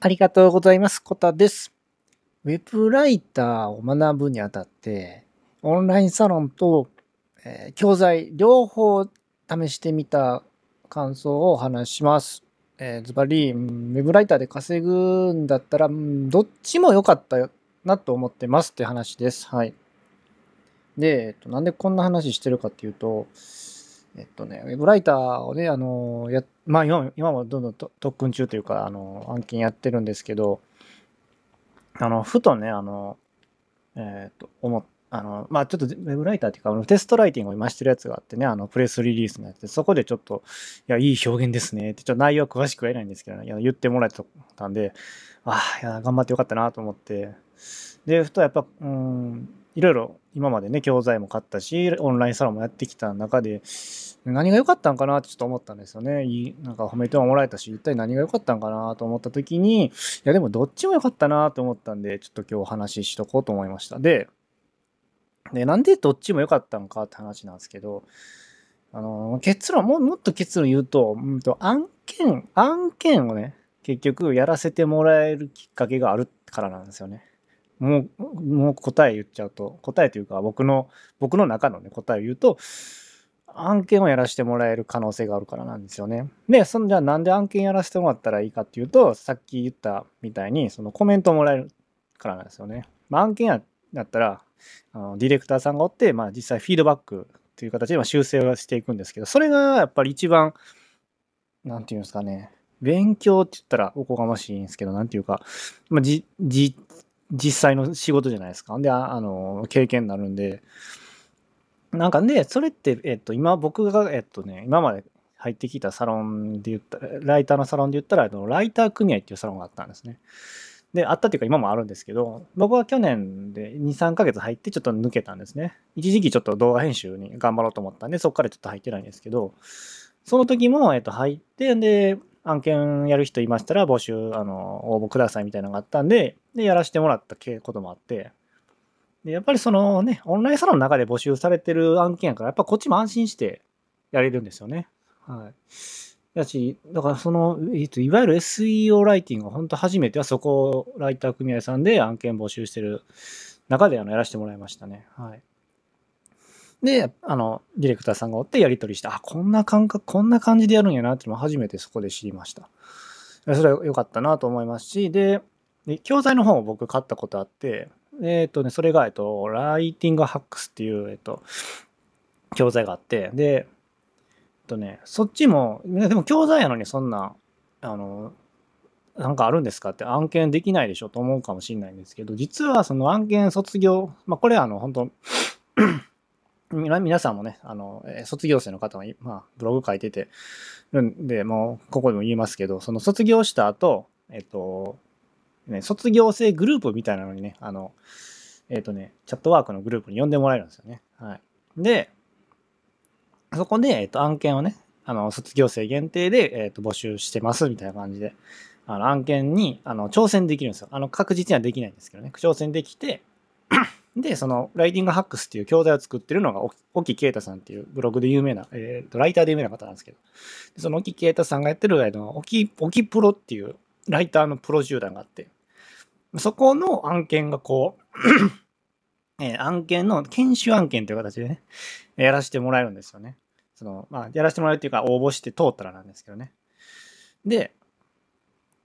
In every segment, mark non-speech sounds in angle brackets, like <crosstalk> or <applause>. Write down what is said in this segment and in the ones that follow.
ありがとうございます。コタです。ウェブライターを学ぶにあたって、オンラインサロンと、えー教材両方試してみた感想をお話します。えズバリ、ウェブライターで稼ぐんだったら、どっちも良かったなと思ってますって話です。はい。で、えっと、なんでこんな話してるかっていうと、えっとね、ウェブライターをね、あの、や、まあ今今もどんどんと特訓中というか、あの、案件やってるんですけど、あの、ふとね、あの、えっと、思っあの、まあちょっとウェブライターっていうか、テストライティングを今してるやつがあってね、あの、プレスリリースのやつで、そこでちょっと、いや、いい表現ですねって、ちょっと内容は詳しくは言えないんですけど、いや言ってもらえたんで、ああ、いや、頑張ってよかったなと思って、で、ふとやっぱ、うん、いろいろ今までね、教材も買ったし、オンラインサロンもやってきた中で、何が良かったんかなってちょっと思ったんですよね。なんか褒めてもらえたし、一体何が良かったんかなと思った時に、いやでもどっちも良かったなと思ったんで、ちょっと今日お話ししとこうと思いました。で、で、なんでどっちも良かったのかって話なんですけど、あの、結論、ももっと結論言うと、うんと、案件、案件をね、結局やらせてもらえるきっかけがあるからなんですよね。もう、もう答え言っちゃうと、答えというか僕の、僕の中のね、答えを言うと、案件をやらせてもらえる可能性があるからなんですよね。で、そのじゃあなんで案件やらせてもらったらいいかっていうと、さっき言ったみたいに、そのコメントをもらえるからなんですよね。まあ、案件やったら、あのディレクターさんがおって、まあ実際フィードバックという形でま修正をしていくんですけど、それがやっぱり一番、なんていうんですかね、勉強って言ったらおこがましいんですけど、なんていうか、まあ、じ、じ、実際の仕事じゃないですか。で、あの、経験になるんで、なんかで、それって、えっと、今僕が、えっとね、今まで入ってきたサロンで言った、ライターのサロンで言ったら、あのライター組合っていうサロンがあったんですね。で、あったっていうか今もあるんですけど、僕は去年で2、3ヶ月入ってちょっと抜けたんですね。一時期ちょっと動画編集に頑張ろうと思ったんで、そこからちょっと入ってないんですけど、その時も、えっと、入って、で、案件やる人いましたら募集、あの、応募くださいみたいなのがあったんで、で、やらせてもらったこともあって、やっぱりそのね、オンラインサロンの中で募集されてる案件やから、やっぱこっちも安心してやれるんですよね。はい。だし、だからその、いわゆる SEO ライティング本当初めてはそこを、ライター組合さんで案件募集してる中であのやらせてもらいましたね。はい。で、あの、ディレクターさんがおってやり取りして、あ、こんな感覚、こんな感じでやるんやなっていうのを初めてそこで知りました。それは良かったなと思いますし、で、で教材の方を僕買ったことあって、えっ、とね、それが、えっと、ライティングハックスっていう、えっと、教材があって、で、えっとね、そっちも、でも教材やのにそんな、あの、なんかあるんですかって案件できないでしょと思うかもしれないんですけど、実はその案件卒業、まあこれはあの、本当皆皆さんもね、あの、卒業生の方も、まあ、ブログ書いててるんで、もう、ここでも言いますけど、その卒業した後、えっと、ね、卒業生グループみたいなのにね、あの、えっとね、チャットワークのグループに呼んでもらえるんですよね。はい。で、そこで、えっと、案件をね、あの、卒業生限定で、えっと、募集してます、みたいな感じで、あの、案件に、あの、挑戦できるんですよ。あの、確実にはできないんですけどね、挑戦できて、<clears throat> で、その、ライティングハックスっていう教材を作ってるのが、沖啓太さんっていうブログで有名な、えっ、と、ライターで有名な方なんですけど、その沖啓太さんがやってる、あの、沖、沖プロっていうライターのプロ集団があって、そこの案件がこう、<coughs> えー案件の研修案件という形でね、やらせてもらえるんですよね。その、まあ、やらせてもらえるっていうか、応募して通ったらなんですけどね。で、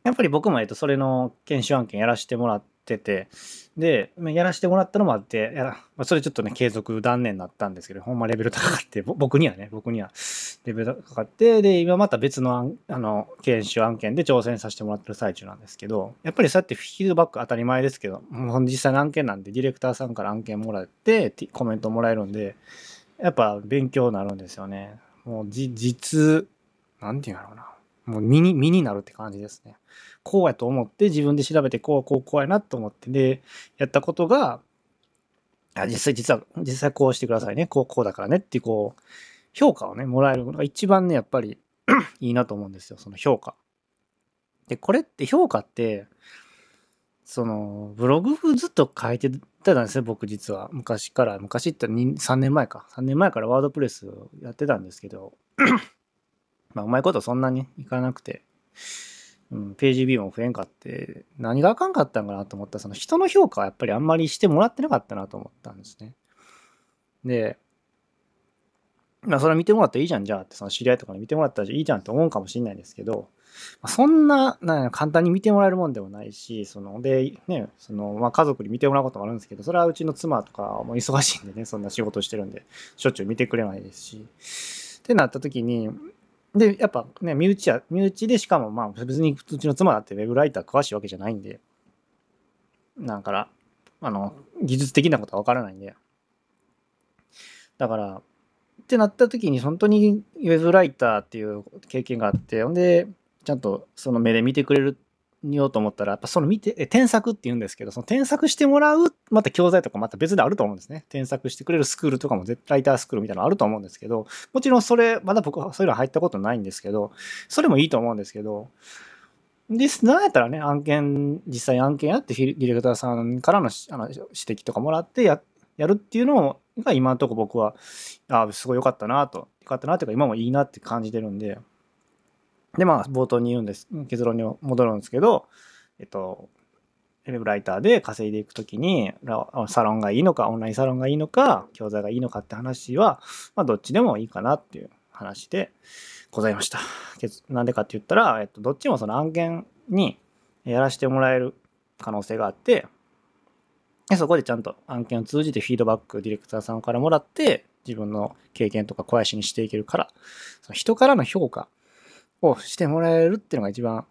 やっぱり僕も、えっと、それの研修案件やらせてもらってて、で、やらせてもらったのもあって、やらまあ、それちょっとね、継続断念になったんですけど、ほんまレベル高かって、僕にはね、僕にはレベル高かかって、で、今また別のあの、研修案件で挑戦させてもらってる最中なんですけど、やっぱりそうやってフィードバック当たり前ですけど、もう実際の案件なんで、ディレクターさんから案件もらって、コメントもらえるんで、やっぱ勉強になるんですよね。もう、じ、実、なんていうんだろうな。もう身に、身になるって感じですね。こうやと思って自分で調べてこうこうこうやなと思ってでやったことが実際実は実際こうしてくださいねこうこうだからねってこう評価をねもらえるのが一番ねやっぱり <clears throat> いいなと思うんですよその評価。でこれって評価ってそのブログずっと書いてたんですね僕実は。昔から。昔って3年前か。3年前からワードプレスやってたんですけど。<clears throat> まあうまいことそんなにいかなくて。うん、ページビューも増えんかって、何があかんかったんかなと思ったら、その人の評価はやっぱりあんまりしてもらってなかったなと思ったんですね。で、まあそれは見てもらったらいいじゃん、じゃあって、その知り合いとかに見てもらったらいいじゃんって思うかもしれないですけど、まあ、そんな、な簡単に見てもらえるもんでもないし、その、で、ね、その、まあ家族に見てもらうこともあるんですけど、それはうちの妻とかも忙しいんでね、<laughs> そんな仕事してるんで、しょっちゅう見てくれないですし、ってなった時に、で、やっぱね、身内や、身内でしかもまあ別にうちの妻だってウェブライター詳しいわけじゃないんで、だから、あの、技術的なことはわからないんで。だから、ってなった時に本当にウェブライターっていう経験があって、ほんで、ちゃんとその目で見てくれるようと思ったら、やっぱその見て、添削って言うんですけど、その添削してもらう、また教材とかまた別であると思うんですね。添削してくれるスクールとかも、ライタースクールみたいなのあると思うんですけど、もちろんそれ、まだ僕はそういうの入ったことないんですけど、それもいいと思うんですけど、で、なんやったらね、案件、実際案件やって、ディレクターさんからのあの指摘とかもらってや、やるっていうのをが今のとこ僕は、ああ、すごい良かったなと、良かったなというか、今もいいなって感じてるんで、で、まあ、冒頭に言うんです、結論に戻るんですけど、えっと、ウェブライターで稼いでいくときに、サロンがいいのか、オンラインサロンがいいのか、教材がいいのかって話は、まあ、どっちでもいいかなっていう話でございました。なんでかって言ったら、えっと、どっちもその案件にやらせてもらえる可能性があって、でそこでちゃんと案件を通じてフィードバックディレクターさんからもらって、自分の経験とか肥やしにしていけるから、その人からの評価をしてもらえるっていうのが一番、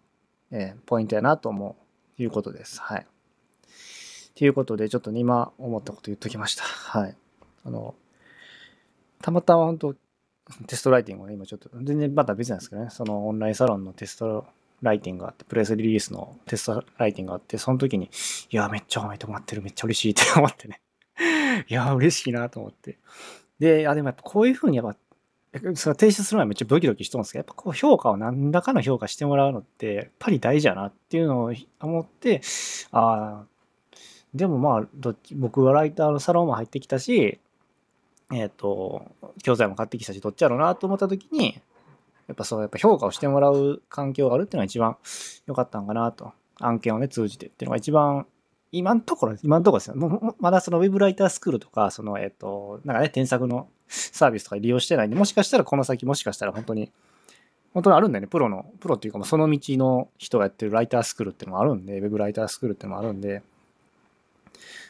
えー、ポイントやなと思う、いうことです。はい。ということで、ちょっと、今思ったこと言っときました。はい。あの、たまたま本当テストライティングをね、今ちょっと、全然また別なんですけどね、そのオンラインサロンのテストライティングがあって、プレスリリースのテストライティングがあって、その時に、いや、めっちゃ褒めてもらってる、めっちゃ嬉しいって思ってね。<laughs> いや、嬉しいなと思って。で、あ、でもやっぱこういうふうにやっぱそれ提出するのはめっちゃドキドキしとるんですけど、やっぱこう評価を何らかの評価してもらうのって、やっぱり大事やなっていうのを思って、ああ、でもまあ、どっち、僕はライターのサロンも入ってきたし、えっ、ー、と、教材も買ってきたし、どっちやろうなと思った時に、やっぱそう、やっぱ評価をしてもらう環境があるっていうのが一番良かったんかなと。案件をね、通じてっていうのが一番今のところ、今のところですよ。もうまだそのウェブライタースクールとか、その、えっ、と、なんかね、添削のサービスとか利用してないんで、もしかしたらこの先もしかしたら本当に、本当にあるんだよね。プロの、プロっていうか、その道の人がやってるライタースクールっていうのもあるんで、ウェブライタースクールっていうのもあるんで、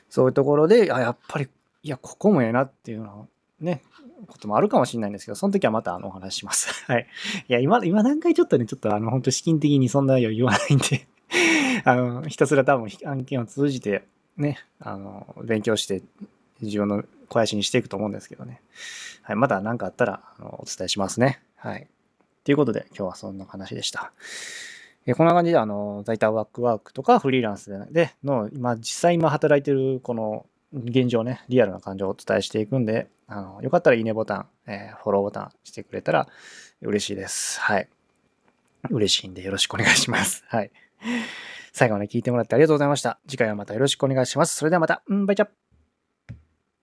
そういうところで、あ、やっぱり、いや、ここもええなっていうのは、ね、こともあるかもしれないんですけど、その時はまたあのお話します。<laughs> はい。いや、今、今段階ちょっとね、ちょっとあの、本当資金的にそんな余裕はないんで <laughs> あの、ひたすら多分案件を通じてね、あの、勉強して自分の肥やしにしていくと思うんですけどね。はい、また何かあったらあのお伝えしますね。はい。ということで今日はそんな話でした。えこんな感じであの在宅ワークワークとかフリーランスでの今実際今働いてるこの現状ね、リアルな感情をお伝えしていくんで、あのよかったらいいねボタン、えー、フォローボタンしてくれたら嬉しいです。はい。嬉しいんでよろしくお願いします。はい。最後まで聞いてもらってありがとうございました。次回はまたよろしくお願いします。それではまた、うん、バイチャ